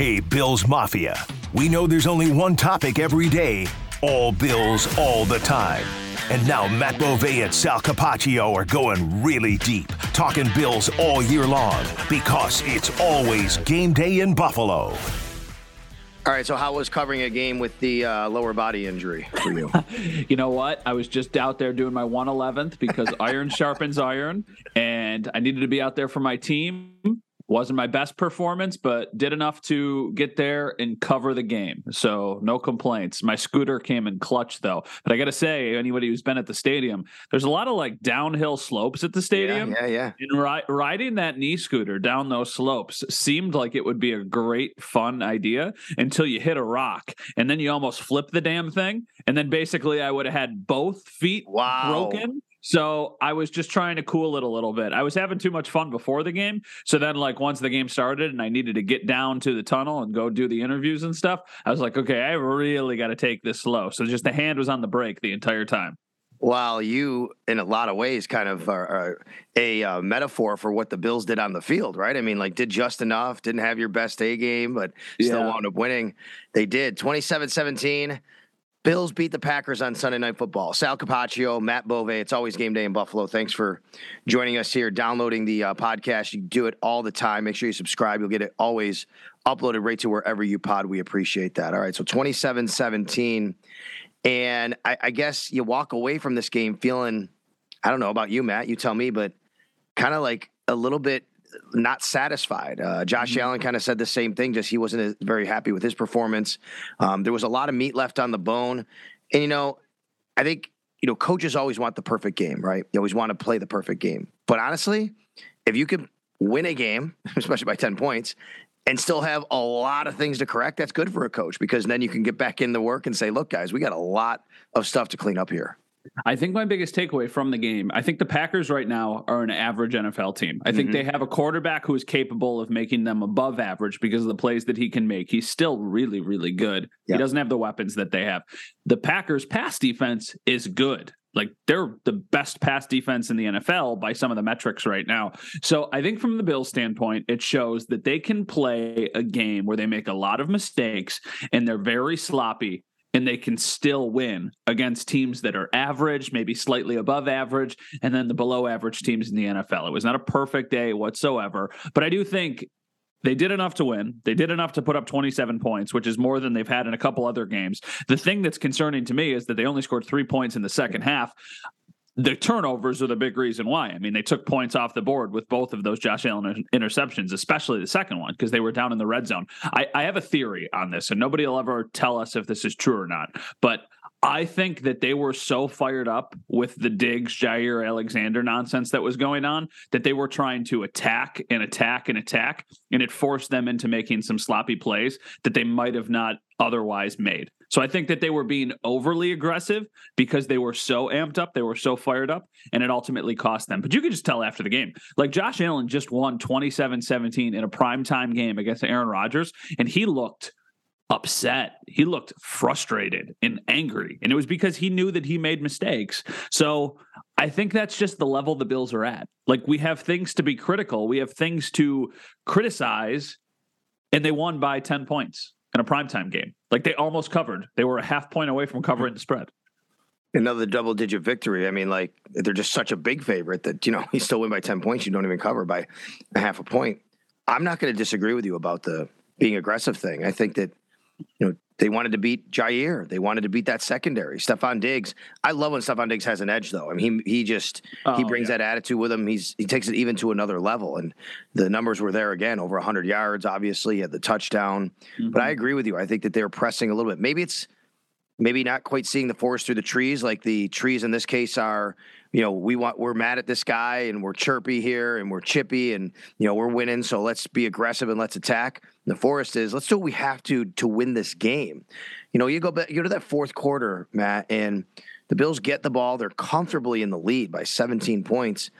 Hey, Bills Mafia. We know there's only one topic every day all Bills, all the time. And now Matt Bove and Sal Capaccio are going really deep, talking Bills all year long because it's always game day in Buffalo. All right, so how was covering a game with the uh, lower body injury for you? you know what? I was just out there doing my 111th because iron sharpens iron, and I needed to be out there for my team. Wasn't my best performance, but did enough to get there and cover the game. So no complaints. My scooter came in clutch though. But I got to say, anybody who's been at the stadium, there's a lot of like downhill slopes at the stadium. Yeah, yeah. yeah. And ri- riding that knee scooter down those slopes seemed like it would be a great, fun idea until you hit a rock and then you almost flip the damn thing. And then basically, I would have had both feet wow. broken so I was just trying to cool it a little bit. I was having too much fun before the game. So then, like, once the game started and I needed to get down to the tunnel and go do the interviews and stuff, I was like, okay, I really got to take this slow. So just the hand was on the brake the entire time. While you, in a lot of ways, kind of are, are a uh, metaphor for what the Bills did on the field, right? I mean, like, did just enough, didn't have your best A game, but still yeah. wound up winning. They did 27 17. Bills beat the Packers on Sunday Night Football. Sal Capaccio, Matt Bove. It's always game day in Buffalo. Thanks for joining us here, downloading the uh, podcast. You do it all the time. Make sure you subscribe. You'll get it always uploaded right to wherever you pod. We appreciate that. All right. So 27 17. And I, I guess you walk away from this game feeling, I don't know about you, Matt. You tell me, but kind of like a little bit not satisfied. Uh, Josh mm-hmm. Allen kind of said the same thing, just he wasn't very happy with his performance. Um, there was a lot of meat left on the bone. And, you know, I think, you know, coaches always want the perfect game, right? You always want to play the perfect game. But honestly, if you can win a game, especially by 10 points, and still have a lot of things to correct, that's good for a coach because then you can get back in the work and say, look, guys, we got a lot of stuff to clean up here. I think my biggest takeaway from the game, I think the Packers right now are an average NFL team. I think mm-hmm. they have a quarterback who is capable of making them above average because of the plays that he can make. He's still really, really good. He doesn't have the weapons that they have. The Packers' pass defense is good. Like they're the best pass defense in the NFL by some of the metrics right now. So I think from the Bills standpoint, it shows that they can play a game where they make a lot of mistakes and they're very sloppy and they can still win against teams that are average, maybe slightly above average, and then the below average teams in the NFL. It was not a perfect day whatsoever, but I do think they did enough to win. They did enough to put up 27 points, which is more than they've had in a couple other games. The thing that's concerning to me is that they only scored three points in the second half the turnovers are the big reason why. I mean, they took points off the board with both of those Josh Allen interceptions, especially the second one, because they were down in the red zone. I, I have a theory on this, and nobody will ever tell us if this is true or not. But I think that they were so fired up with the Diggs, Jaire Alexander nonsense that was going on that they were trying to attack and attack and attack. And it forced them into making some sloppy plays that they might have not otherwise made. So I think that they were being overly aggressive because they were so amped up, they were so fired up, and it ultimately cost them. But you could just tell after the game. Like Josh Allen just won 27 17 in a primetime game against Aaron Rodgers, and he looked upset. He looked frustrated and angry. And it was because he knew that he made mistakes. So I think that's just the level the Bills are at. Like we have things to be critical, we have things to criticize, and they won by 10 points in a primetime game. Like they almost covered. They were a half point away from covering the spread. Another double digit victory. I mean, like they're just such a big favorite that, you know, you still win by 10 points. You don't even cover by a half a point. I'm not going to disagree with you about the being aggressive thing. I think that you know, they wanted to beat Jaire. They wanted to beat that secondary. Stefon Diggs. I love when Stefon Diggs has an edge, though. I mean, he he just oh, he brings yeah. that attitude with him. He's he takes it even to another level. And the numbers were there again, over 100 yards. Obviously, had the touchdown. Mm-hmm. But I agree with you. I think that they're pressing a little bit. Maybe it's maybe not quite seeing the forest through the trees. Like the trees in this case are you know, we want we're mad at this guy and we're chirpy here and we're chippy and you know we're winning, so let's be aggressive and let's attack. And the forest is let's do what we have to to win this game. You know, you go back, you go to that fourth quarter, Matt, and the Bills get the ball. They're comfortably in the lead by 17 points,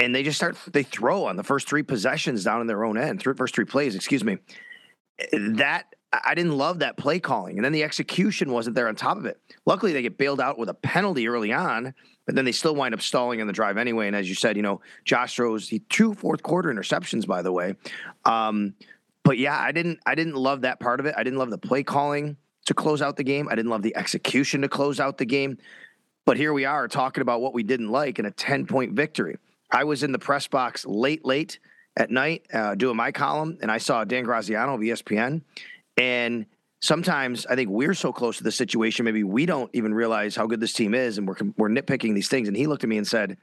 and they just start they throw on the first three possessions down in their own end, three, first three plays, excuse me. That I didn't love that play calling, and then the execution wasn't there on top of it. Luckily, they get bailed out with a penalty early on but then they still wind up stalling on the drive anyway. And as you said, you know, Josh throws he two fourth quarter interceptions, by the way. Um, but yeah, I didn't I didn't love that part of it. I didn't love the play calling to close out the game. I didn't love the execution to close out the game. But here we are talking about what we didn't like in a 10 point victory. I was in the press box late, late at night uh, doing my column, and I saw Dan Graziano of ESPN. And sometimes I think we're so close to the situation, maybe we don't even realize how good this team is, and we're we're nitpicking these things. And he looked at me and said,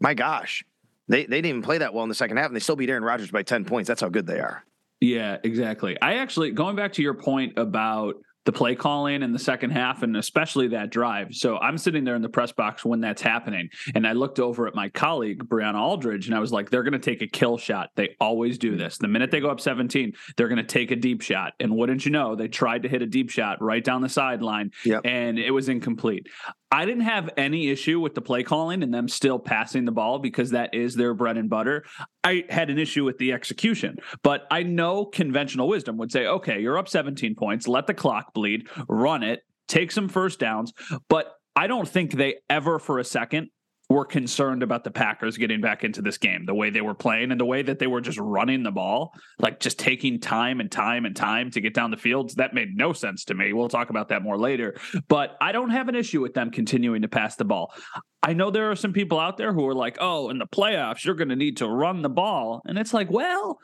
"My gosh, they they didn't even play that well in the second half, and they still beat Aaron Rodgers by ten points. That's how good they are." Yeah, exactly. I actually going back to your point about the play calling in the second half and especially that drive. So I'm sitting there in the press box when that's happening. And I looked over at my colleague, Brianna Aldridge, and I was like, they're going to take a kill shot. They always do this. The minute they go up 17, they're going to take a deep shot. And wouldn't you know, they tried to hit a deep shot right down the sideline yep. and it was incomplete. I didn't have any issue with the play calling and them still passing the ball because that is their bread and butter. I had an issue with the execution, but I know conventional wisdom would say, okay, you're up 17 points, let the clock bleed, run it, take some first downs. But I don't think they ever for a second were concerned about the Packers getting back into this game, the way they were playing and the way that they were just running the ball, like just taking time and time and time to get down the fields. That made no sense to me. We'll talk about that more later. But I don't have an issue with them continuing to pass the ball. I know there are some people out there who are like, oh, in the playoffs, you're going to need to run the ball. And it's like, well,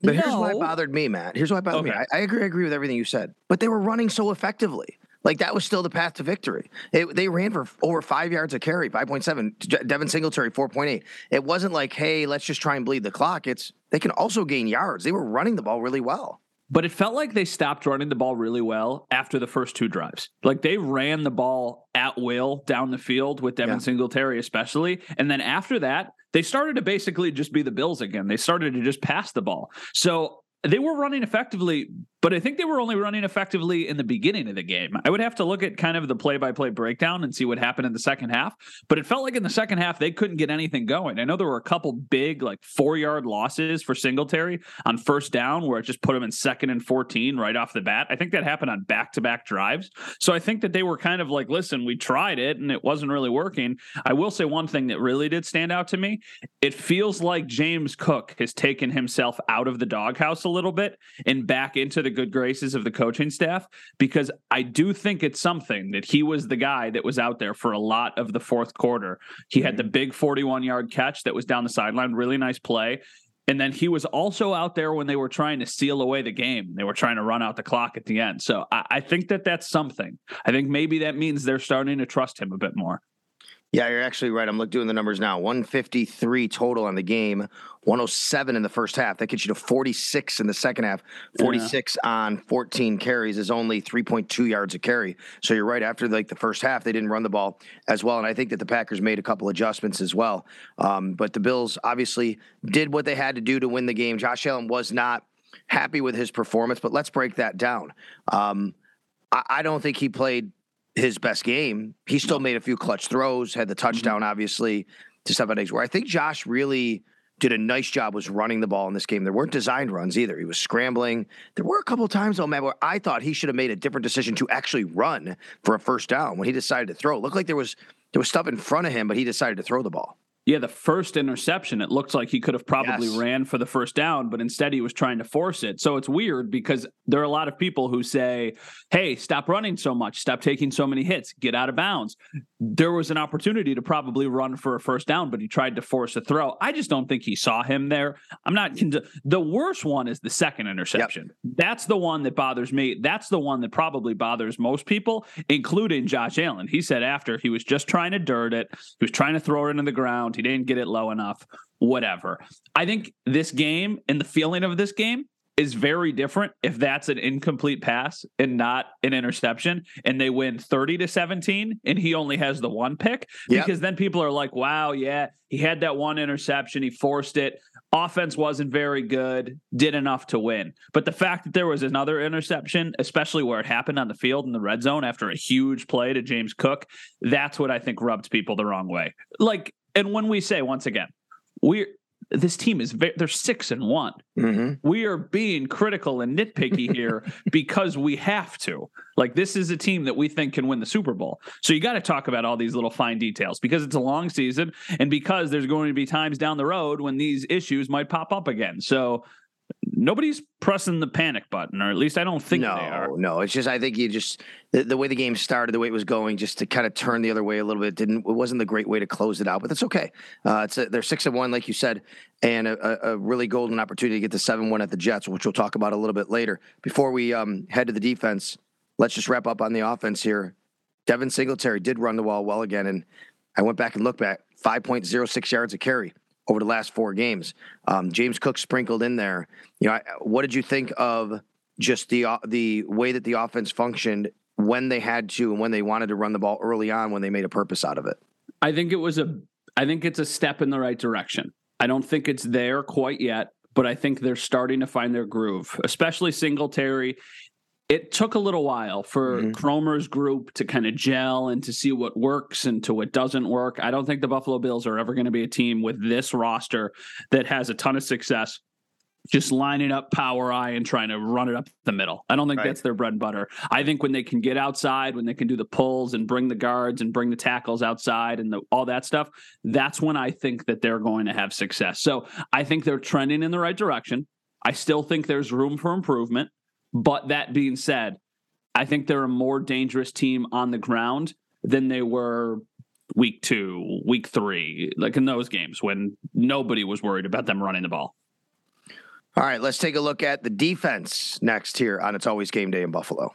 but no. here's why it bothered me, Matt. Here's why it bothered okay. me. I, I agree. I agree with everything you said, but they were running so effectively. Like that was still the path to victory. It, they ran for over five yards a carry, 5.7. Devin Singletary, 4.8. It wasn't like, hey, let's just try and bleed the clock. It's they can also gain yards. They were running the ball really well. But it felt like they stopped running the ball really well after the first two drives. Like they ran the ball at will down the field with Devin yeah. Singletary, especially. And then after that, they started to basically just be the Bills again. They started to just pass the ball. So they were running effectively, but I think they were only running effectively in the beginning of the game. I would have to look at kind of the play by play breakdown and see what happened in the second half. But it felt like in the second half, they couldn't get anything going. I know there were a couple big, like four yard losses for Singletary on first down, where it just put him in second and 14 right off the bat. I think that happened on back to back drives. So I think that they were kind of like, listen, we tried it and it wasn't really working. I will say one thing that really did stand out to me it feels like James Cook has taken himself out of the doghouse a little bit and back into the good graces of the coaching staff because I do think it's something that he was the guy that was out there for a lot of the fourth quarter. He had the mm-hmm. big 41 yard catch that was down the sideline, really nice play. And then he was also out there when they were trying to seal away the game. They were trying to run out the clock at the end. So I, I think that that's something. I think maybe that means they're starting to trust him a bit more. Yeah, you're actually right. I'm doing the numbers now. 153 total on the game, 107 in the first half. That gets you to 46 in the second half. 46 yeah. on 14 carries is only 3.2 yards a carry. So you're right. After like the first half, they didn't run the ball as well, and I think that the Packers made a couple adjustments as well. Um, but the Bills obviously did what they had to do to win the game. Josh Allen was not happy with his performance, but let's break that down. Um, I, I don't think he played his best game. He still made a few clutch throws, had the mm-hmm. touchdown, obviously, to Stefon Diggs. Where I think Josh really did a nice job was running the ball in this game. There weren't designed runs either. He was scrambling. There were a couple times though, man, where I thought he should have made a different decision to actually run for a first down when he decided to throw. It looked like there was there was stuff in front of him, but he decided to throw the ball. Yeah, the first interception, it looked like he could have probably yes. ran for the first down, but instead he was trying to force it. So it's weird because there are a lot of people who say, hey, stop running so much, stop taking so many hits, get out of bounds. There was an opportunity to probably run for a first down, but he tried to force a throw. I just don't think he saw him there. I'm not, the worst one is the second interception. Yep. That's the one that bothers me. That's the one that probably bothers most people, including Josh Allen. He said after he was just trying to dirt it, he was trying to throw it into the ground he didn't get it low enough. Whatever. I think this game and the feeling of this game is very different if that's an incomplete pass and not an interception and they win 30 to 17 and he only has the one pick yep. because then people are like wow yeah he had that one interception he forced it offense wasn't very good did enough to win but the fact that there was another interception especially where it happened on the field in the red zone after a huge play to James Cook that's what I think rubbed people the wrong way like and when we say once again, we're this team is very, they're six and one. Mm-hmm. We are being critical and nitpicky here because we have to. Like this is a team that we think can win the Super Bowl. So you got to talk about all these little fine details because it's a long season and because there's going to be times down the road when these issues might pop up again. So nobody's pressing the panic button, or at least I don't think no, they are. No, it's just I think you just the, the, way the game started, the way it was going, just to kind of turn the other way a little bit didn't it wasn't the great way to close it out, but that's okay. Uh, it's a, they're six and one, like you said, and a, a, really golden opportunity to get the seven one at the Jets, which we'll talk about a little bit later. Before we um, head to the defense, let's just wrap up on the offense here. Devin Singletary did run the ball well again, and I went back and looked back five point zero six yards a carry over the last four games. Um, James Cook sprinkled in there. You know, what did you think of just the uh, the way that the offense functioned when they had to and when they wanted to run the ball early on when they made a purpose out of it? I think it was a I think it's a step in the right direction. I don't think it's there quite yet, but I think they're starting to find their groove, especially Singletary it took a little while for mm-hmm. Kromer's group to kind of gel and to see what works and to what doesn't work. I don't think the Buffalo Bills are ever going to be a team with this roster that has a ton of success just lining up power I and trying to run it up the middle. I don't think right. that's their bread and butter. I think when they can get outside, when they can do the pulls and bring the guards and bring the tackles outside and the, all that stuff, that's when I think that they're going to have success. So I think they're trending in the right direction. I still think there's room for improvement. But that being said, I think they're a more dangerous team on the ground than they were week two, week three, like in those games when nobody was worried about them running the ball. All right, let's take a look at the defense next here on It's Always Game Day in Buffalo.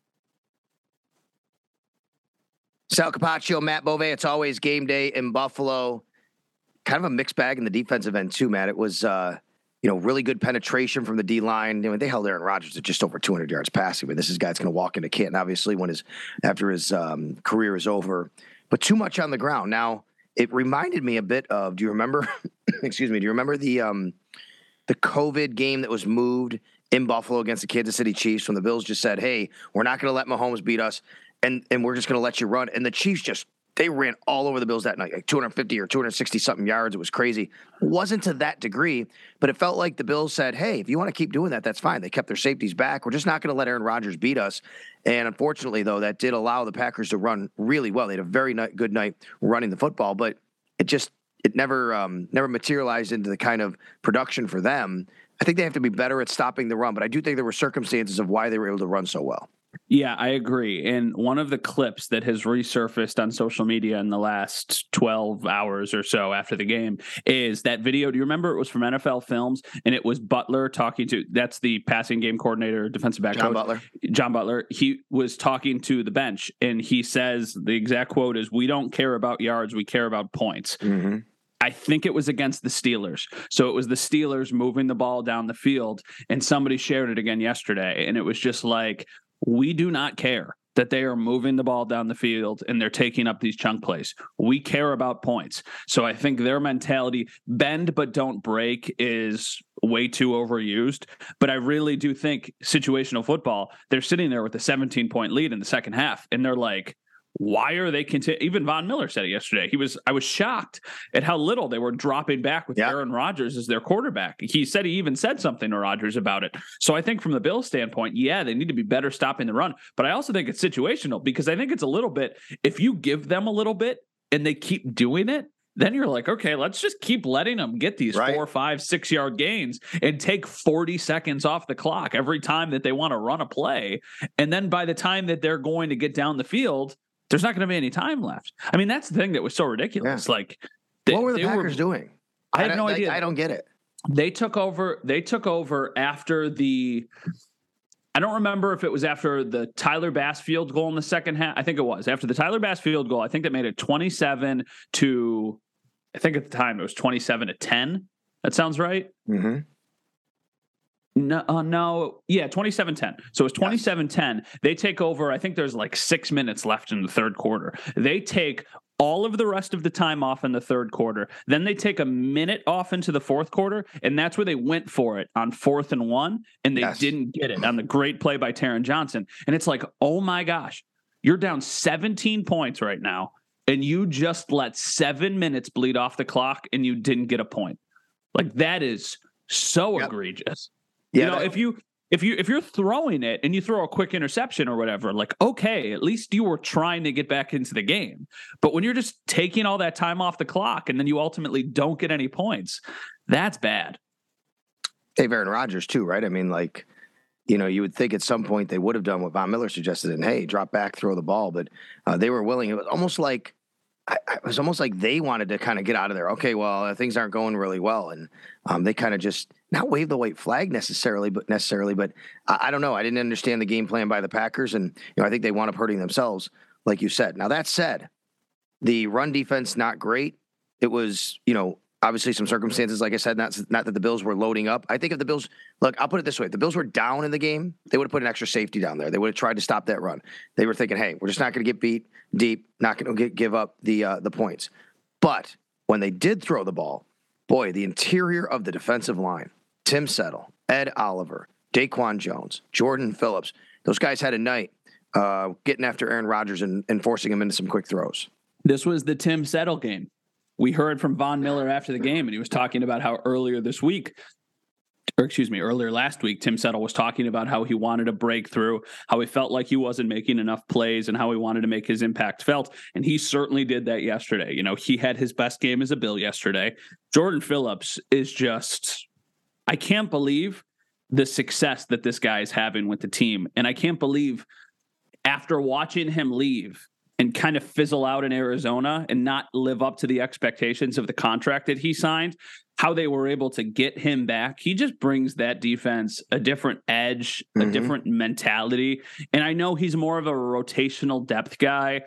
Sal Capaccio, Matt Bove. It's always game day in Buffalo. Kind of a mixed bag in the defensive end too, Matt. It was uh, you know really good penetration from the D line. I mean, they held Aaron Rodgers to just over 200 yards passing. But this is guy's going to walk into Canton, obviously, when his after his um, career is over. but too much on the ground. Now, it reminded me a bit of. Do you remember? excuse me. Do you remember the um, the COVID game that was moved in Buffalo against the Kansas City Chiefs when the Bills just said, "Hey, we're not going to let Mahomes beat us, and and we're just going to let you run," and the Chiefs just they ran all over the Bills that night, like 250 or 260 something yards. It was crazy. Wasn't to that degree, but it felt like the Bills said, "Hey, if you want to keep doing that, that's fine." They kept their safeties back. We're just not going to let Aaron Rodgers beat us. And unfortunately, though, that did allow the Packers to run really well. They had a very good night running the football, but it just it never um, never materialized into the kind of production for them. I think they have to be better at stopping the run, but I do think there were circumstances of why they were able to run so well. Yeah, I agree. And one of the clips that has resurfaced on social media in the last 12 hours or so after the game is that video. Do you remember it was from NFL Films and it was Butler talking to that's the passing game coordinator, defensive back John coach, Butler. John Butler. He was talking to the bench and he says the exact quote is we don't care about yards, we care about points. Mm-hmm. I think it was against the Steelers. So it was the Steelers moving the ball down the field, and somebody shared it again yesterday. And it was just like, we do not care that they are moving the ball down the field and they're taking up these chunk plays. We care about points. So I think their mentality, bend but don't break, is way too overused. But I really do think situational football, they're sitting there with a 17 point lead in the second half, and they're like, why are they continuing? Even Von Miller said it yesterday. He was, I was shocked at how little they were dropping back with yeah. Aaron Rodgers as their quarterback. He said he even said something to Rodgers about it. So I think from the Bills standpoint, yeah, they need to be better stopping the run. But I also think it's situational because I think it's a little bit, if you give them a little bit and they keep doing it, then you're like, okay, let's just keep letting them get these right. four, five, six yard gains and take 40 seconds off the clock every time that they want to run a play. And then by the time that they're going to get down the field, there's not going to be any time left. I mean, that's the thing that was so ridiculous. Yeah. Like, they, what were the Packers were, doing? I have no I, idea. I don't get it. They took over. They took over after the. I don't remember if it was after the Tyler Bass field goal in the second half. I think it was after the Tyler Bass field goal. I think that made it 27 to. I think at the time it was 27 to 10. That sounds right. Mm-hmm. No, uh, no, yeah, 27-10. So it's 27-10. They take over. I think there's like six minutes left in the third quarter. They take all of the rest of the time off in the third quarter. Then they take a minute off into the fourth quarter, and that's where they went for it on fourth and one, and they yes. didn't get it on the great play by Taron Johnson. And it's like, oh my gosh, you're down 17 points right now, and you just let seven minutes bleed off the clock, and you didn't get a point. Like that is so yep. egregious. Yeah, you know, that, if you if you if you're throwing it and you throw a quick interception or whatever, like okay, at least you were trying to get back into the game. But when you're just taking all that time off the clock and then you ultimately don't get any points, that's bad. Dave Aaron Rodgers too, right? I mean, like, you know, you would think at some point they would have done what Von Miller suggested, and hey, drop back, throw the ball, but uh, they were willing. It was almost like I, it was almost like they wanted to kind of get out of there. Okay, well, uh, things aren't going really well, and um, they kind of just not wave the white flag necessarily, but necessarily, but I, I, don't know. I didn't understand the game plan by the Packers, and you know, I think they wound up hurting themselves, like you said. Now that said, the run defense not great. It was, you know, obviously some circumstances, like I said, not not that the Bills were loading up. I think if the Bills look, I'll put it this way: if the Bills were down in the game, they would have put an extra safety down there. They would have tried to stop that run. They were thinking, hey, we're just not going to get beat deep, not going to give up the uh, the points. But when they did throw the ball, boy, the interior of the defensive line, Tim Settle, Ed Oliver, Daquan Jones, Jordan Phillips, those guys had a night uh, getting after Aaron Rodgers and, and forcing him into some quick throws. This was the Tim Settle game we heard from Von Miller after the game, and he was talking about how earlier this week, or excuse me, earlier last week, Tim Settle was talking about how he wanted a breakthrough, how he felt like he wasn't making enough plays, and how he wanted to make his impact felt. And he certainly did that yesterday. You know, he had his best game as a Bill yesterday. Jordan Phillips is just, I can't believe the success that this guy is having with the team. And I can't believe after watching him leave and kind of fizzle out in Arizona and not live up to the expectations of the contract that he signed, how they were able to get him back. He just brings that defense a different edge, mm-hmm. a different mentality. And I know he's more of a rotational depth guy,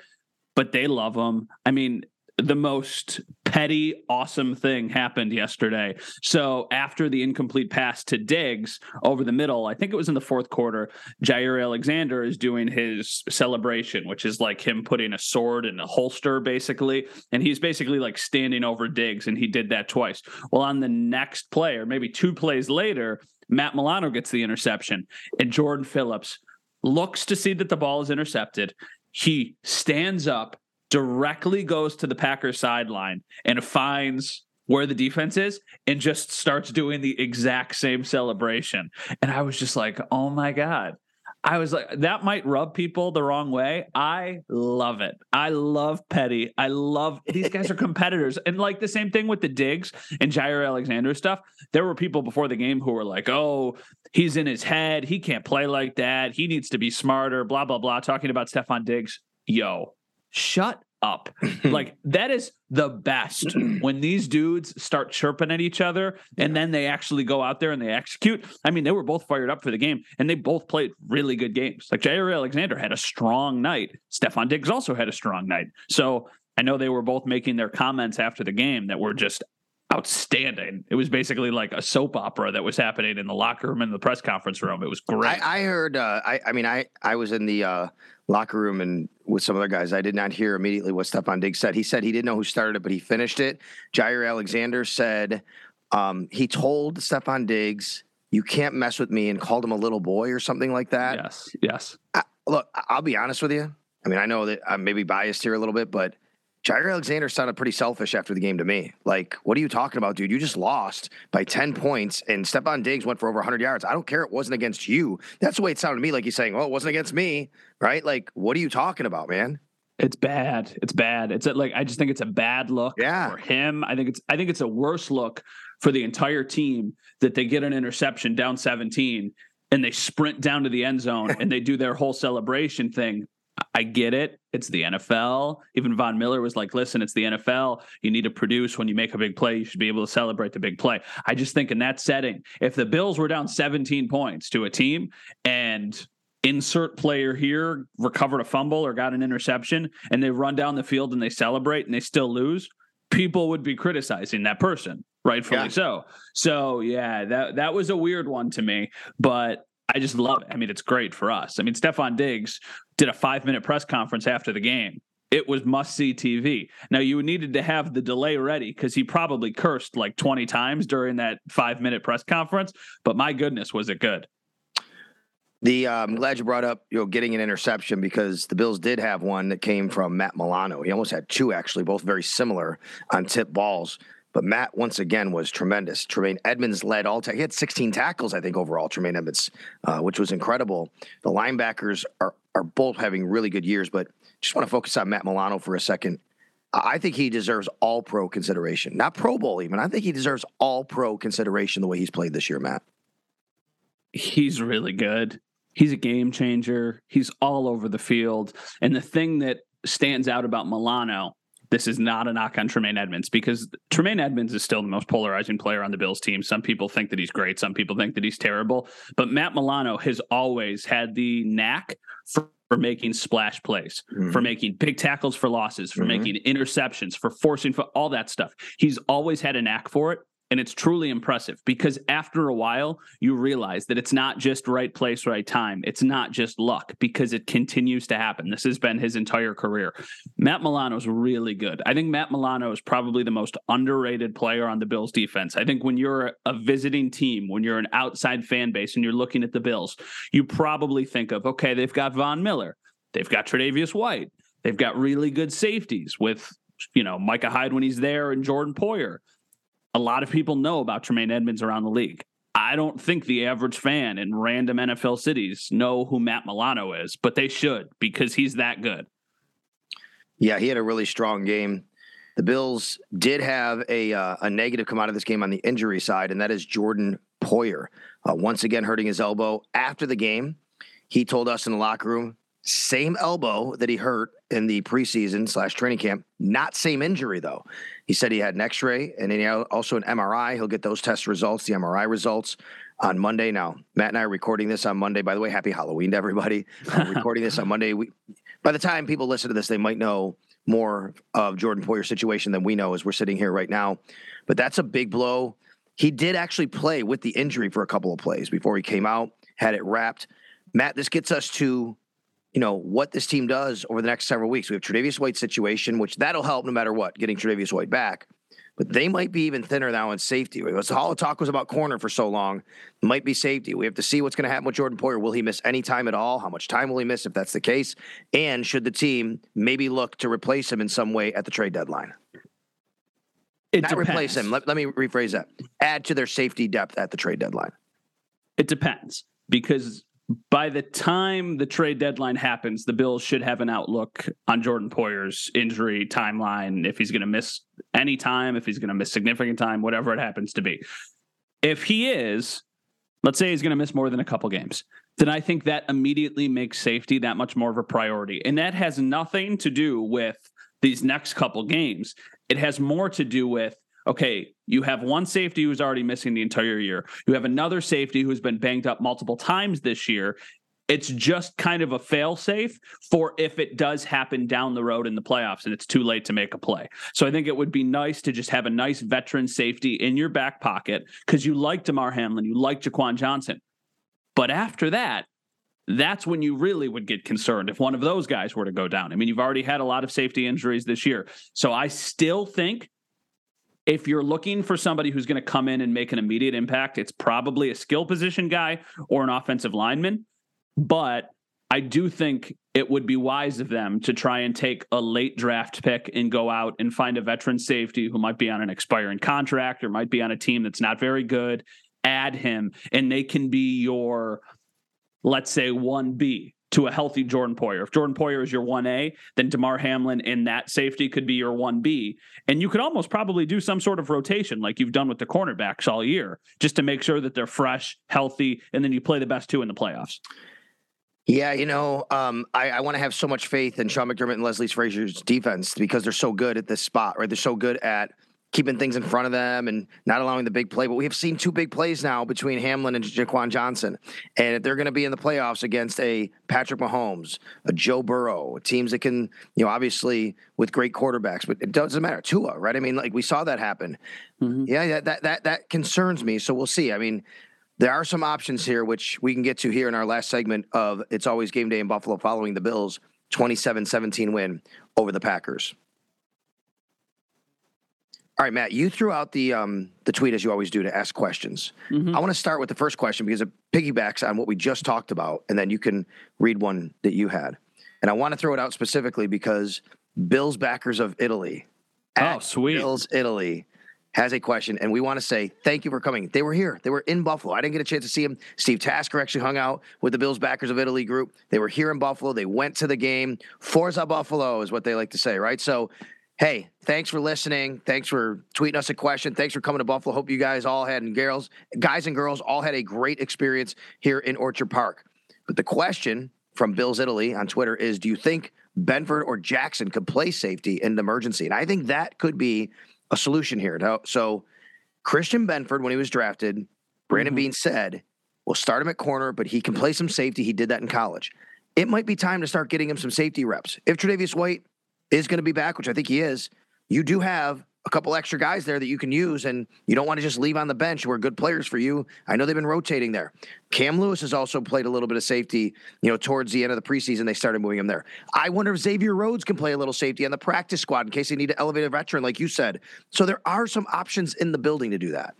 but they love him. I mean, the most petty, awesome thing happened yesterday. So after the incomplete pass to Diggs over the middle, I think it was in the fourth quarter, Jaire Alexander is doing his celebration, which is like him putting a sword in a holster, basically. And he's basically like standing over Diggs, and he did that twice. Well, on the next play, or maybe two plays later, Matt Milano gets the interception, and Jordan Phillips looks to see that the ball is intercepted. He stands up directly goes to the Packers sideline and finds where the defense is and just starts doing the exact same celebration. And I was just like, oh my God. I was like, that might rub people the wrong way. I love it. I love Petty. I love these guys are competitors. And like the same thing with the Diggs and Jaire Alexander stuff. There were people before the game who were like, oh, he's in his head. He can't play like that. He needs to be smarter, blah, blah, blah, talking about Stefon Diggs. Yo, shut up. like that is the best when these dudes start chirping at each other and then they actually go out there and they execute. I mean, they were both fired up for the game and they both played really good games. Like Jaire Alexander had a strong night. Stefon Diggs also had a strong night. So I know they were both making their comments after the game that were just outstanding. It was basically like a soap opera that was happening in the locker room and the press conference room. It was great. I, I heard. Uh, I, I mean, I I was in the uh, locker room and with some other guys. I did not hear immediately what Stefon Diggs said. He said he didn't know who started it, but he finished it. Jaire Alexander said um, he told Stefon Diggs, "You can't mess with me," and called him a little boy or something like that. Yes. Yes. I, look, I'll be honest with you. I mean, I know that I'm maybe biased here a little bit, but Jaire Alexander sounded pretty selfish after the game to me. Like, what are you talking about, dude? You just lost by 10 points, and Stefon Diggs went for over 100 yards. I don't care. It wasn't against you. That's the way it sounded to me. Like he's saying, well, it wasn't against me, right? Like, what are you talking about, man? It's bad. It's bad. It's like I just think it's a bad look yeah. for him. I think it's I think it's a worse look for the entire team that they get an interception down 17 and they sprint down to the end zone and they do their whole celebration thing. I get it. It's the NFL. Even Von Miller was like, listen, it's the NFL. You need to produce when you make a big play. You should be able to celebrate the big play. I just think in that setting, if the Bills were down 17 points to a team and insert player here recovered a fumble or got an interception and they run down the field and they celebrate and they still lose, people would be criticizing that person, rightfully yeah. so. So yeah, that that was a weird one to me, but I just love it. I mean, it's great for us. I mean, Stefon Diggs did a five minute press conference after the game. It was must see TV. Now, you needed to have the delay ready because he probably cursed like 20 times during that five minute press conference. But my goodness, was it good? The uh, I'm glad you brought up you know getting an interception because the Bills did have one that came from Matt Milano. He almost had two actually, both very similar on tip balls. But Matt, once again, was tremendous. Tremaine Edmunds led all. Ta- he had 16 tackles, I think, overall. Tremaine Edmunds, uh, which was incredible. The linebackers are are both having really good years, but just want to focus on Matt Milano for a second. I think he deserves all pro consideration, not Pro Bowl even. I think he deserves all pro consideration the way he's played this year, Matt. He's really good. He's a game changer. He's all over the field. And the thing that stands out about Milano this is not a knock on Tremaine Edmunds because Tremaine Edmunds is still the most polarizing player on the Bills team. Some people think that he's great, some people think that he's terrible. But Matt Milano has always had the knack for, for making splash plays, mm-hmm. for making big tackles for losses, for mm-hmm. making interceptions, for forcing for all that stuff. He's always had a knack for it. And it's truly impressive because after a while, you realize that it's not just right place, right time. It's not just luck because it continues to happen. This has been his entire career. Matt Milano is really good. I think Matt Milano is probably the most underrated player on the Bills defense. I think when you're a visiting team, when you're an outside fan base and you're looking at the Bills, you probably think of, okay, they've got Von Miller, they've got Tre'Davious White, they've got really good safeties with, you know, Micah Hyde when he's there and Jordan Poyer a lot of people know about Tremaine Edmunds around the league. I don't think the average fan in random NFL cities know who Matt Milano is, but they should because he's that good. Yeah, he had a really strong game. The Bills did have a uh, a negative come out of this game on the injury side, and that is Jordan Poyer. Uh, once again, hurting his elbow after the game. He told us in the locker room, same elbow that he hurt in the preseason slash training camp, not same injury though. He said he had an X-ray and then also an MRI. He'll get those test results, the MRI results, on Monday. Now, Matt and I are recording this on Monday. By the way, happy Halloween to everybody. I'm recording this on Monday. We, by the time people listen to this, they might know more of Jordan Poyer's situation than we know as we're sitting here right now. But that's a big blow. He did actually play with the injury for a couple of plays before he came out, had it wrapped. Matt, this gets us to, you know, what this team does over the next several weeks. We have Tre'Davious White situation, which that'll help no matter what, getting Tre'Davious White back. But they might be even thinner now in safety. All the talk was about corner for so long. Might be safety. We have to see what's going to happen with Jordan Poyer. Will he miss any time at all? How much time will he miss if that's the case? And should the team maybe look to replace him in some way at the trade deadline? It Not depends. replace him. Let, let me rephrase that. Add to their safety depth at the trade deadline. It depends because by the time the trade deadline happens, the Bills should have an outlook on Jordan Poyer's injury timeline, if he's going to miss any time, if he's going to miss significant time, whatever it happens to be. If he is, let's say he's going to miss more than a couple games, then I think that immediately makes safety that much more of a priority. And that has nothing to do with these next couple games. It has more to do with okay, you have one safety who's already missing the entire year. You have another safety who's been banged up multiple times this year. It's just kind of a fail safe for if it does happen down the road in the playoffs and it's too late to make a play. So I think it would be nice to just have a nice veteran safety in your back pocket because you like Damar Hamlin, you like Jaquan Johnson. But after that, that's when you really would get concerned if one of those guys were to go down. I mean, you've already had a lot of safety injuries this year. So I still think if you're looking for somebody who's going to come in and make an immediate impact, it's probably a skill position guy or an offensive lineman. But I do think it would be wise of them to try and take a late draft pick and go out and find a veteran safety who might be on an expiring contract or might be on a team that's not very good. Add him, and they can be your, let's say, 1B to a healthy Jordan Poyer. If Jordan Poyer is your 1A, then Damar Hamlin in that safety could be your 1B. And you could almost probably do some sort of rotation like you've done with the cornerbacks all year, just to make sure that they're fresh, healthy, and then you play the best two in the playoffs. Yeah, you know, um, I, I want to have so much faith in Sean McDermott and Leslie Frazier's defense because they're so good at this spot, right? They're so good at keeping things in front of them and not allowing the big play. But we have seen two big plays now between Hamlin and Jaquan Johnson. And if they're going to be in the playoffs against a Patrick Mahomes, a Joe Burrow, teams that can, you know, obviously with great quarterbacks, but it doesn't matter. Tua, right? I mean, like we saw that happen. Mm-hmm. Yeah, that that that concerns me. So we'll see. I mean, there are some options here, which we can get to here in our last segment of It's Always Game Day in Buffalo following the Bills 27 17 win over the Packers. All right, Matt, you threw out the um, the tweet as you always do to ask questions. Mm-hmm. I want to start with the first question because it piggybacks on what we just talked about, and then you can read one that you had. And I want to throw it out specifically because Bills backers of Italy, oh sweet, Bills Italy, has a question, and we want to say thank you for coming. They were here. They were in Buffalo. I didn't get a chance to see them. Steve Tasker actually hung out with the Bills backers of Italy group. They were here in Buffalo. They went to the game. Forza Buffalo is what they like to say, right? So Hey, thanks for listening. Thanks for tweeting us a question. Thanks for coming to Buffalo. Hope you guys all had and girls, guys and girls all had a great experience here in Orchard Park. But the question from Bills Italy on Twitter is do you think Benford or Jackson could play safety in an emergency? And I think that could be a solution here. So Christian Benford, when he was drafted, Brandon mm-hmm. Beane said, we'll start him at corner, but he can play some safety. He did that in college. It might be time to start getting him some safety reps. If Tre'Davious White is going to be back, which I think he is, you do have a couple extra guys there that you can use, and you don't want to just leave on the bench who are good players for you. I know they've been rotating there. Cam Lewis has also played a little bit of safety, you know, towards the end of the preseason. They started moving him there. I wonder if Xavier Rhodes can play a little safety on the practice squad in case they need to elevate a veteran, like you said. So there are some options in the building to do that.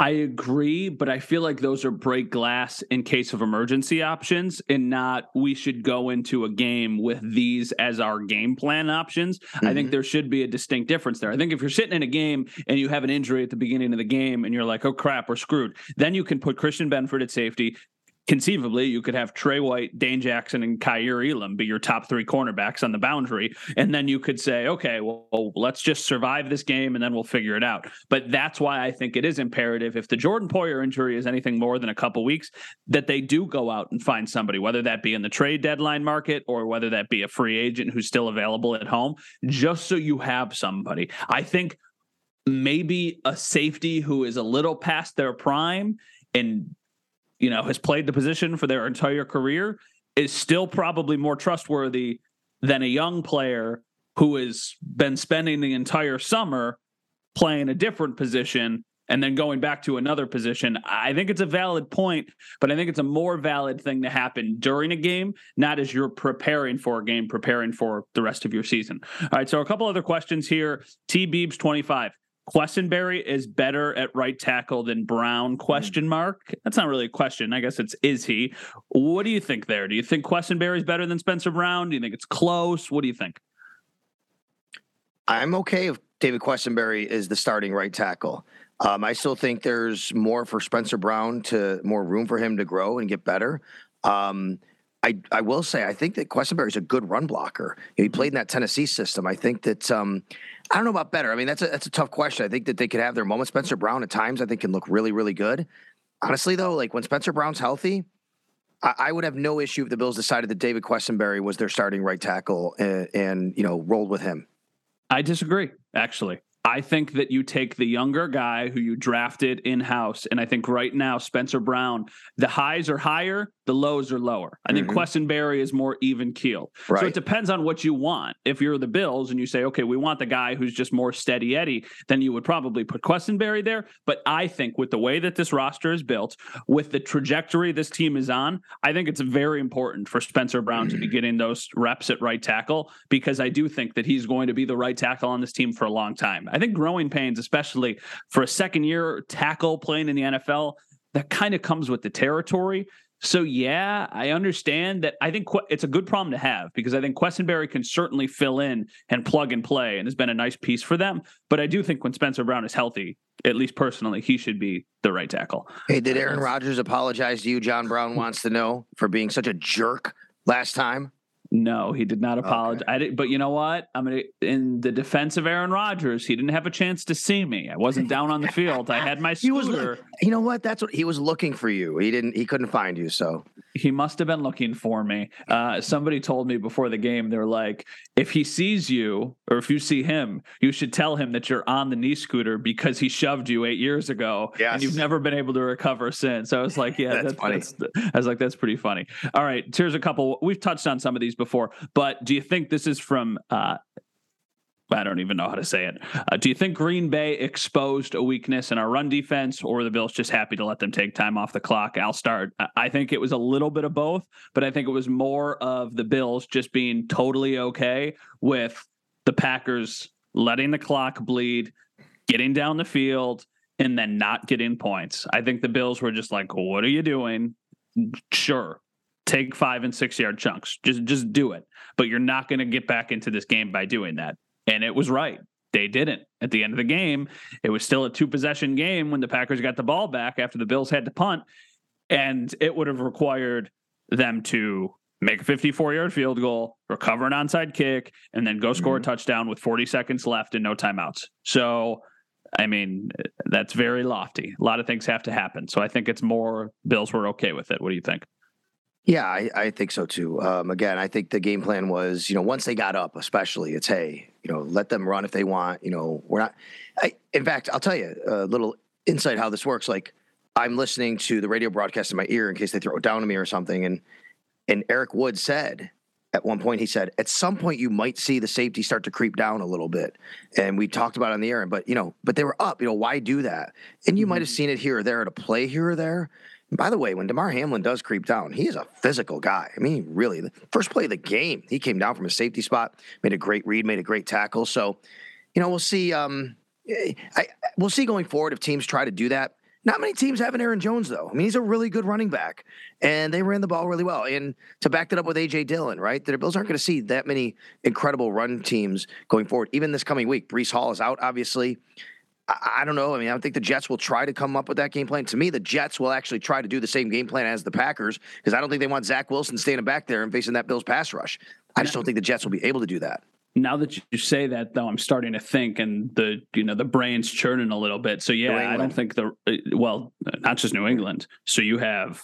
I agree, but I feel like those are break glass in case of emergency options and not we should go into a game with these as our game plan options. Mm-hmm. I think mm-hmm. there should be a distinct difference there. I think if you're sitting in a game and you have an injury at the beginning of the game and you're like, oh crap, we're screwed, then you can put Christian Benford at safety, conceivably you could have Trey White, Dane Jackson, and Kaiir Elam be your top three cornerbacks on the boundary. And then you could say, okay, well, let's just survive this game and then we'll figure it out. But that's why I think it is imperative if the Jordan Poyer injury is anything more than a couple weeks, that they do go out and find somebody, whether that be in the trade deadline market or whether that be a free agent who's still available at home, just so you have somebody. I think maybe a safety who is a little past their prime and you know, has played the position for their entire career is still probably more trustworthy than a young player who has been spending the entire summer playing a different position and then going back to another position. I think it's a valid point, but I think it's a more valid thing to happen during a game, not as you're preparing for a game, preparing for the rest of your season. All right, so a couple other questions here. T Beebs 25. Quessenberry is better at right tackle than Brown? Question mark. That's not really a question. I guess it's is he? What do you think there? Do you think Quessenberry is better than Spencer Brown? Do you think it's close? What do you think? I'm okay if David Quessenberry is the starting right tackle. Um, I still think there's more for Spencer Brown to more room for him to grow and get better. Um, I, I will say I think that Quessenberry is a good run blocker. He played in that Tennessee system. I think that um, I don't know about better. I mean that's a that's a tough question. I think that they could have their moments. Spencer Brown at times I think can look really really good. Honestly though, like when Spencer Brown's healthy, I, I would have no issue if the Bills decided that David Quessenberry was their starting right tackle and, and you know rolled with him. I disagree actually. I think that you take the younger guy who you drafted in house, and I think right now Spencer Brown, the highs are higher, the lows are lower. I think mm-hmm. Quessenberry is more even keel. Right. So it depends on what you want. If you're the Bills and you say, okay, we want the guy who's just more steady Eddie, then you would probably put Quessenberry there. But I think with the way that this roster is built, with the trajectory this team is on, I think it's very important for Spencer Brown to be getting those reps at right tackle because I do think that he's going to be the right tackle on this team for a long time. I think growing pains, especially for a second year tackle playing in the NFL, that kind of comes with the territory. So yeah, I understand that. I think it's a good problem to have because I think Quessenberry can certainly fill in and plug and play, and has been a nice piece for them. But I do think when Spencer Brown is healthy, at least personally, he should be the right tackle. Hey, did Aaron Rodgers apologize to you? John Brown wants to know for being such a jerk last time. No, he did not apologize. Okay. I did, but you know what? I'm gonna in the defense of Aaron Rodgers. He didn't have a chance to see me. I wasn't down on the field. I had my scooter. Was, you know what? That's what he was looking for you. He didn't. He couldn't find you. So he must have been looking for me. Uh, somebody told me before the game. They're like, if he sees you or if you see him, you should tell him that you're on the knee scooter because he shoved you eight years ago, yes. and you've never been able to recover since. I was like, yeah, that's, that's funny. That's, I was like, that's pretty funny. All right, here's a couple. We've touched on some of these before, but do you think this is from? Uh, I don't even know how to say it. Uh, do you think Green Bay exposed a weakness in our run defense, or the Bills just happy to let them take time off the clock? I'll start. I think it was a little bit of both, but I think it was more of the Bills just being totally okay with the Packers letting the clock bleed, getting down the field, and then not getting points. I think the Bills were just like, "What are you doing?" Sure, take five and six yard chunks. Just just do it. But you're not going to get back into this game by doing that. And it was right. They didn't. At the end of the game, it was still a two possession game when the Packers got the ball back after the Bills had to punt. And it would have required them to make a 54 yard field goal, recover an onside kick, and then go score mm-hmm. a touchdown with 40 seconds left and no timeouts. So, I mean, that's very lofty. A lot of things have to happen. So I think it's more Bills were okay with it. What do you think? Yeah, I, I think so too. Um, again, I think the game plan was, you know, once they got up, especially, it's hey, you know, let them run if they want. You know, we're not. I, in fact, I'll tell you a little insight how this works. Like, I'm listening to the radio broadcast in my ear in case they throw it down to me or something, and and Eric Wood said at one point he said at some point you might see the safety start to creep down a little bit and we talked about it on the air but you know but they were up you know why do that and you mm-hmm. might have seen it here or there at a play here or there by the way, when Damar Hamlin does creep down, he is a physical guy. I mean, really, the first play of the game, he came down from a safety spot, made a great read, made a great tackle. So, you know, we'll see. Um, I, we'll see going forward if teams try to do that. Not many teams have an Aaron Jones, though. I mean, he's a really good running back, and they ran the ball really well. And to back that up with AJ Dillon, right? The Bills aren't going to see that many incredible run teams going forward. Even this coming week, Breece Hall is out, obviously. I, don't know. I mean, I don't think the Jets will try to come up with that game plan. To me, the Jets will actually try to do the same game plan as the Packers because I don't think they want Zach Wilson standing back there and facing that Bills pass rush. I just don't think the Jets will be able to do that. Now that you say that, though, I'm starting to think, and the you know the brain's churning a little bit. So yeah, I don't think the uh, well, not just New England. So you have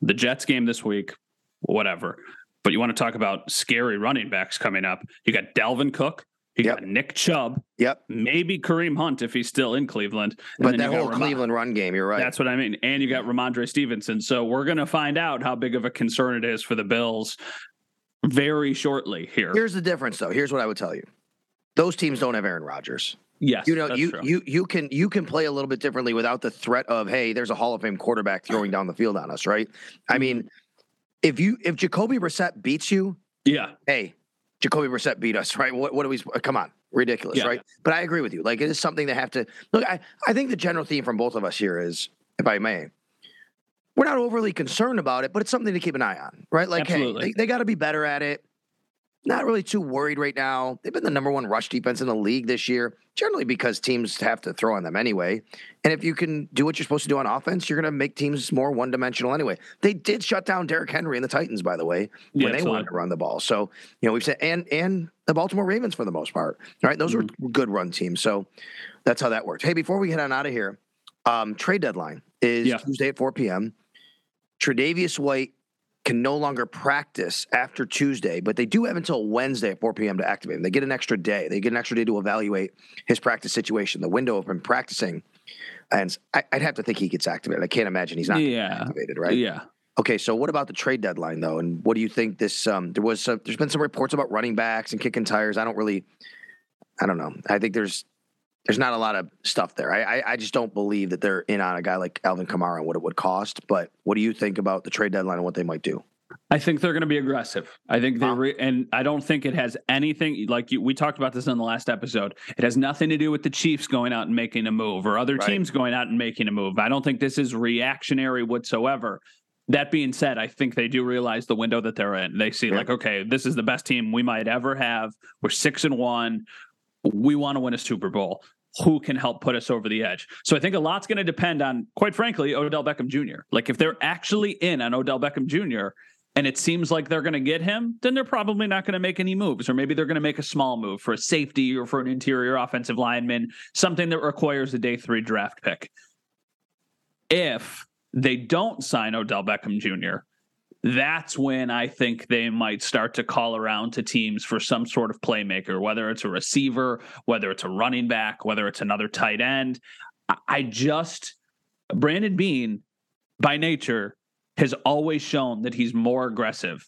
the Jets game this week, whatever. But you want to talk about scary running backs coming up? You got Dalvin Cook, you yep. got Nick Chubb. Yep. Maybe Kareem Hunt if he's still in Cleveland. And but that whole Ram- Cleveland run game, you're right. That's what I mean. And you got Rhamondre Stevenson. So we're going to find out how big of a concern it is for the Bills very shortly here. Here's the difference, though. Here's what I would tell you. those teams don't have Aaron Rodgers. Yes, you know, you true. you you can you can play a little bit differently without the threat of hey, there's a Hall of Fame quarterback throwing down the field on us, right? I mm-hmm. mean, if you if Jacoby Brissett beats you, yeah, hey, Jacoby Brissett beat us, right? What what do we? Come on, ridiculous, Yeah. right? But I agree with you. Like it is something they have to look. I I think the general theme from both of us here is, if I may, we're not overly concerned about it, but it's something to keep an eye on, right? Like, Absolutely. hey, they, they got to be better at it. Not really too worried right now. They've been the number one rush defense in the league this year, generally because teams have to throw on them anyway. And if you can do what you're supposed to do on offense, you're going to make teams more one dimensional anyway. They did shut down Derrick Henry and the Titans, by the way, Yeah, when they absolutely. wanted to run the ball. So, you know, we've said, and and the Baltimore Ravens for the most part, right? Those were good run teams. So that's how that worked. Hey, before we get on out of here, um, trade deadline is Yeah. Tuesday at 4 p.m. Tre'Davious White can no longer practice after Tuesday, but they do have until Wednesday at 4 p.m. to activate him. They get an extra day. They get an extra day to evaluate his practice situation, the window of him practicing. And I, I'd have to think he gets activated. I can't imagine he's not yeah, activated, right? yeah. Okay, so what about the trade deadline though? And what do you think this? Um, there was some, there's been some reports about running backs and kicking tires. I don't really, I don't know. I think there's there's not a lot of stuff there. I I, I just don't believe that they're in on a guy like Alvin Kamara and what it would cost. But what do you think about the trade deadline and what they might do? I think they're going to be aggressive. I think they re- and I don't think it has anything like you, we talked about this in the last episode. It has nothing to do with the Chiefs going out and making a move or other Right. teams going out and making a move. I don't think this is reactionary whatsoever. That being said, I think they do realize the window that they're in. They see Yeah. like, okay, this is the best team we might ever have. We're six and one. We want to win a Super Bowl. Who can help put us over the edge? So I think a lot's going to depend on, quite frankly, Odell Beckham Jr. Like if they're actually in on Odell Beckham Jr. and it seems like they're going to get him, then they're probably not going to make any moves, or maybe they're going to make a small move for a safety or for an interior offensive lineman, something that requires a day three draft pick. If they don't sign Odell Beckham Jr., that's when I think they might start to call around to teams for some sort of playmaker, whether it's a receiver, whether it's a running back, whether it's another tight end. I- just, Brandon Beane, by nature, has always shown that he's more aggressive.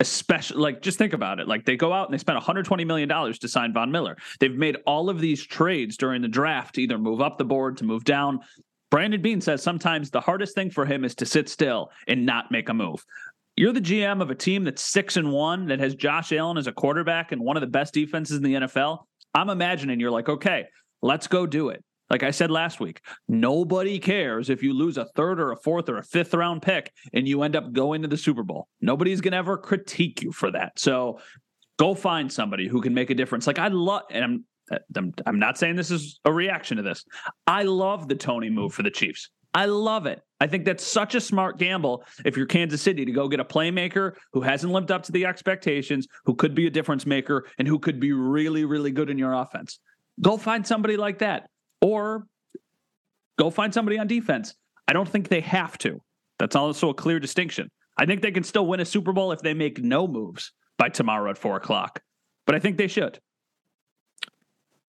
Especially, like, just think about it. Like, they go out and they spend 120 million dollars to sign Von Miller. They've made all of these trades during the draft to either move up the board, to move down. Brandon Beane says sometimes the hardest thing for him is to sit still and not make a move. You're the GM of a team that's six and one that has Josh Allen as a quarterback and one of the best defenses in the NFL. I'm imagining you're like, okay, let's go do it. Like I said last week, nobody cares if you lose a third or a fourth or a fifth round pick and you end up going to the Super Bowl. Nobody's going to ever critique you for that. So go find somebody who can make a difference. Like I love, and I'm, I'm, I'm not saying this is a reaction to this. I love the Toney move for the Chiefs. I love it. I think that's such a smart gamble if you're Kansas City to go get a playmaker who hasn't lived up to the expectations, who could be a difference maker, and who could be really, really good in your offense. Go find somebody like that. Or go find somebody on defense. I don't think they have to. That's also a clear distinction. I think they can still win a Super Bowl if they make no moves by tomorrow at four o'clock. But I think they should.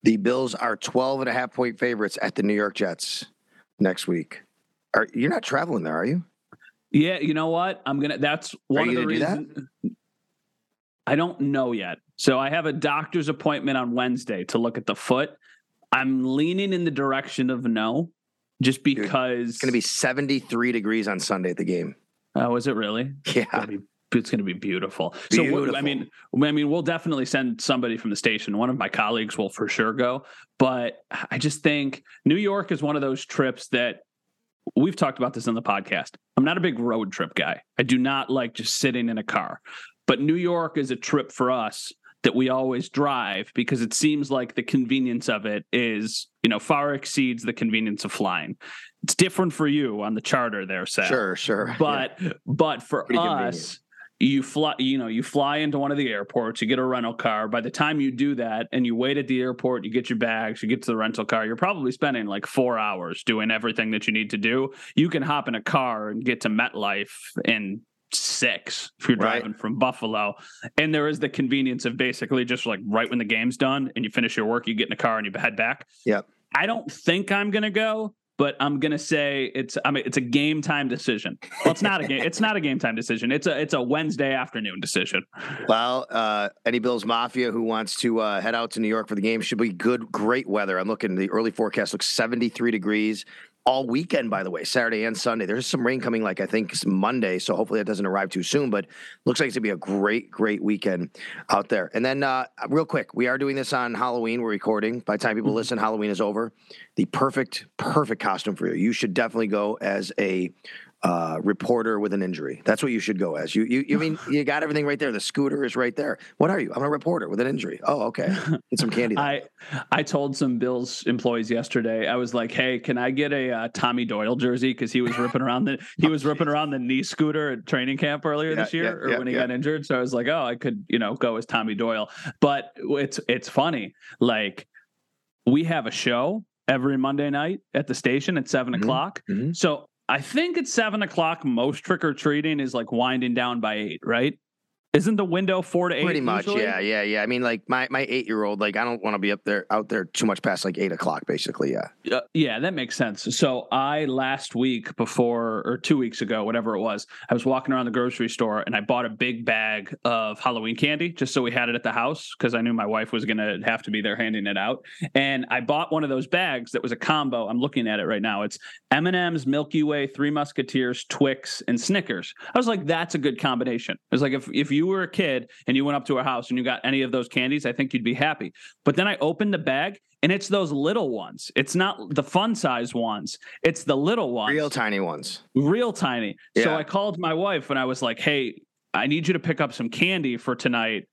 The Bills are 12 and a half point favorites at the New York Jets next week. Are you're not traveling there, are you? Yeah, you know what? I'm gonna. That's one you of the gonna do reasons. I don't know yet. So I have a doctor's appointment on Wednesday to look at the foot. I'm leaning in the direction of no, just because. It's going to be 73 degrees on Sunday at the game. Oh, is it really? Yeah. Gonna be- It's going to be beautiful. So what- I mean, I mean, we'll definitely send somebody from the station. One of my colleagues will for sure go. But I just think New York is one of those trips that we've talked about this in the podcast. I'm not a big road trip guy. I do not like just sitting in a car. But New York is a trip for us that we always drive because it seems like the convenience of it is, you know, far exceeds the convenience of flying. It's different for you on the charter there, Sal. Sure, sure. But but for Pretty us. You fly you know, you fly into one of the airports, you get a rental car. By the time you do that and you wait at the airport, you get your bags, you get to the rental car, you're probably spending like four hours doing everything that you need to do. You can hop in a car and get to MetLife in six if you're Right. driving from Buffalo. And there is the convenience of basically just like right when the game's done and you finish your work, you get in the car and you head back. Yep. I don't think I'm gonna go, but I'm gonna say it's I mean it's a game time decision. Well, it's not a game. It's not a game time decision. It's a it's a Wednesday afternoon decision. Well, uh, any Bills Mafia who wants to uh, head out to New York for the game should be good, great weather. I'm looking. The early forecast looks 73 degrees all weekend, by the way, Saturday and Sunday. There's some rain coming, like I think Monday, so hopefully that doesn't arrive too soon. But looks like it's gonna be a great, great weekend out there. And then, uh, real quick, we are doing this on Halloween. We're recording. By the time people mm-hmm. listen, Halloween is over. The perfect, perfect costume for you. You should definitely go as a uh, reporter with an injury. That's what you should go as. You, you, you mean you got everything right there. The scooter is right there. What are you? I'm a reporter with an injury. Oh, okay. Get some candy. I, I told some Bills employees yesterday. I was like, "Hey, can I get a uh, Tommy Doyle jersey? Because he was ripping around the he was ripping around the knee scooter at training camp earlier yeah, this year, yeah, or yeah, when he got injured. So I was like, oh, I could you know go as Tommy Doyle. But it's it's funny, like we have a show every Monday night at the station at 7 mm-hmm. o'clock. Mm-hmm. So I think at seven o'clock, most trick or treating is like winding down by eight, right? Isn't the window four to eight? Pretty much, usually? yeah, yeah, yeah. I mean, like my my eight year old, like I don't want to be up there out there too much past like eight o'clock, basically. Yeah, uh, yeah, that makes sense. So I last week before or two weeks ago, whatever it was, I was walking around the grocery store and I bought a big bag of Halloween candy just so we had it at the house because I knew my wife was gonna have to be there handing it out. And I bought one of those bags that was a combo. I'm looking at it right now. It's M and M's, Milky Way, Three Musketeers, Twix, and Snickers. I was like, that's a good combination. It was like if if you you were a kid and you went up to a house and you got any of those candies, I think you'd be happy. But then I opened the bag and it's those little ones. It's not the fun size ones. It's the little ones. Real tiny ones. Real tiny. Yeah. So I called my wife and I was like, "Hey, I need you to pick up some candy for tonight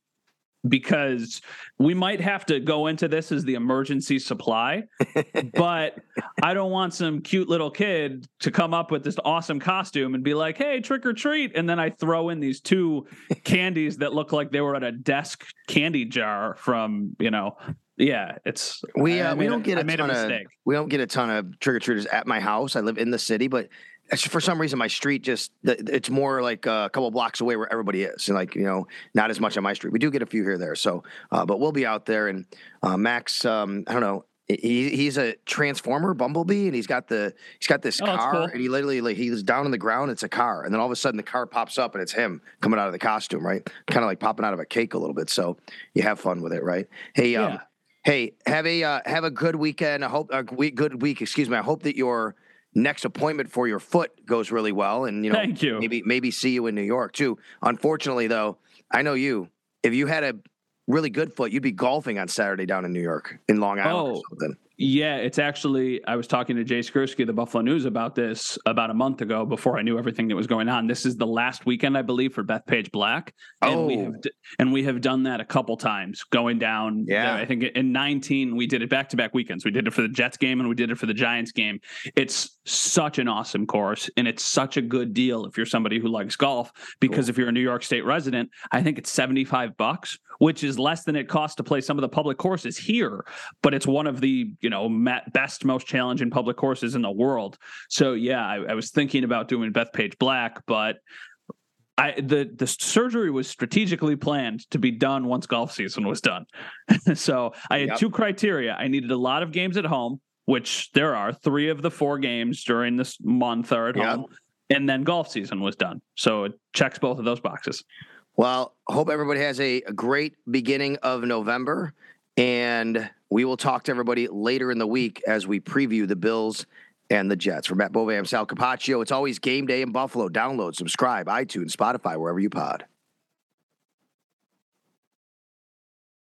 because we might have to go into this as the emergency supply, but I don't want some cute little kid to come up with this awesome costume and be like, "Hey, trick or treat!" And then I throw in these two candies that look like they were at a desk candy jar from you know. Yeah, it's we uh, we don't get a, a ton of we don't get a ton of trick or treaters at my house. I live in the city, but for some reason my street just it's more like a couple blocks away where everybody is and like you know not as much on my street. We do get a few here there so uh, but we'll be out there and uh, max um, i don't know he, he's a transformer bumblebee and he's got the he's got this oh, car cool. and he literally like he's down on the ground it's a car and then all of a sudden the car pops up and it's him coming out of the costume right? Kind of like popping out of a cake a little bit so you have fun with it right? Hey um, hey have a uh, have a good weekend i hope a week, good week excuse me i hope that your next appointment for your foot goes really well, and you know, thank you. Maybe maybe see you in New York too. Unfortunately, though, I know you. If you had a really good foot, you'd be golfing on Saturday down in New York in Long Island oh, or something. Yeah, it's actually. I was talking to Jay Skurski, the Buffalo News, about this about a month ago before I knew everything that was going on. This is the last weekend, I believe, for Bethpage Black. And oh, we have, oh. and we have done that a couple times, going down. Yeah, I think in 19 we did it back to back weekends. We did it for the Jets game and we did it for the Giants game. It's such an awesome course, and it's such a good deal if you're somebody who likes golf. Because cool. if you're a New York State resident, I think it's 75 bucks, which is less than it costs to play some of the public courses here. But it's one of the you know best, most challenging public courses in the world. So yeah, I, I was thinking about doing Bethpage Black, but I the the surgery was strategically planned to be done once golf season was done. so I had yep. two criteria. I needed a lot of games at home, which there are three of the four games during this month are at yep. home, and then golf season was done. So it checks both of those boxes. Well, hope everybody has a, a great beginning of November. And we will talk to everybody later in the week as we preview the Bills and the Jets. For Matt Bove, I'm Sal Capaccio. It's always game day in Buffalo. Download, subscribe, iTunes, Spotify, wherever you pod.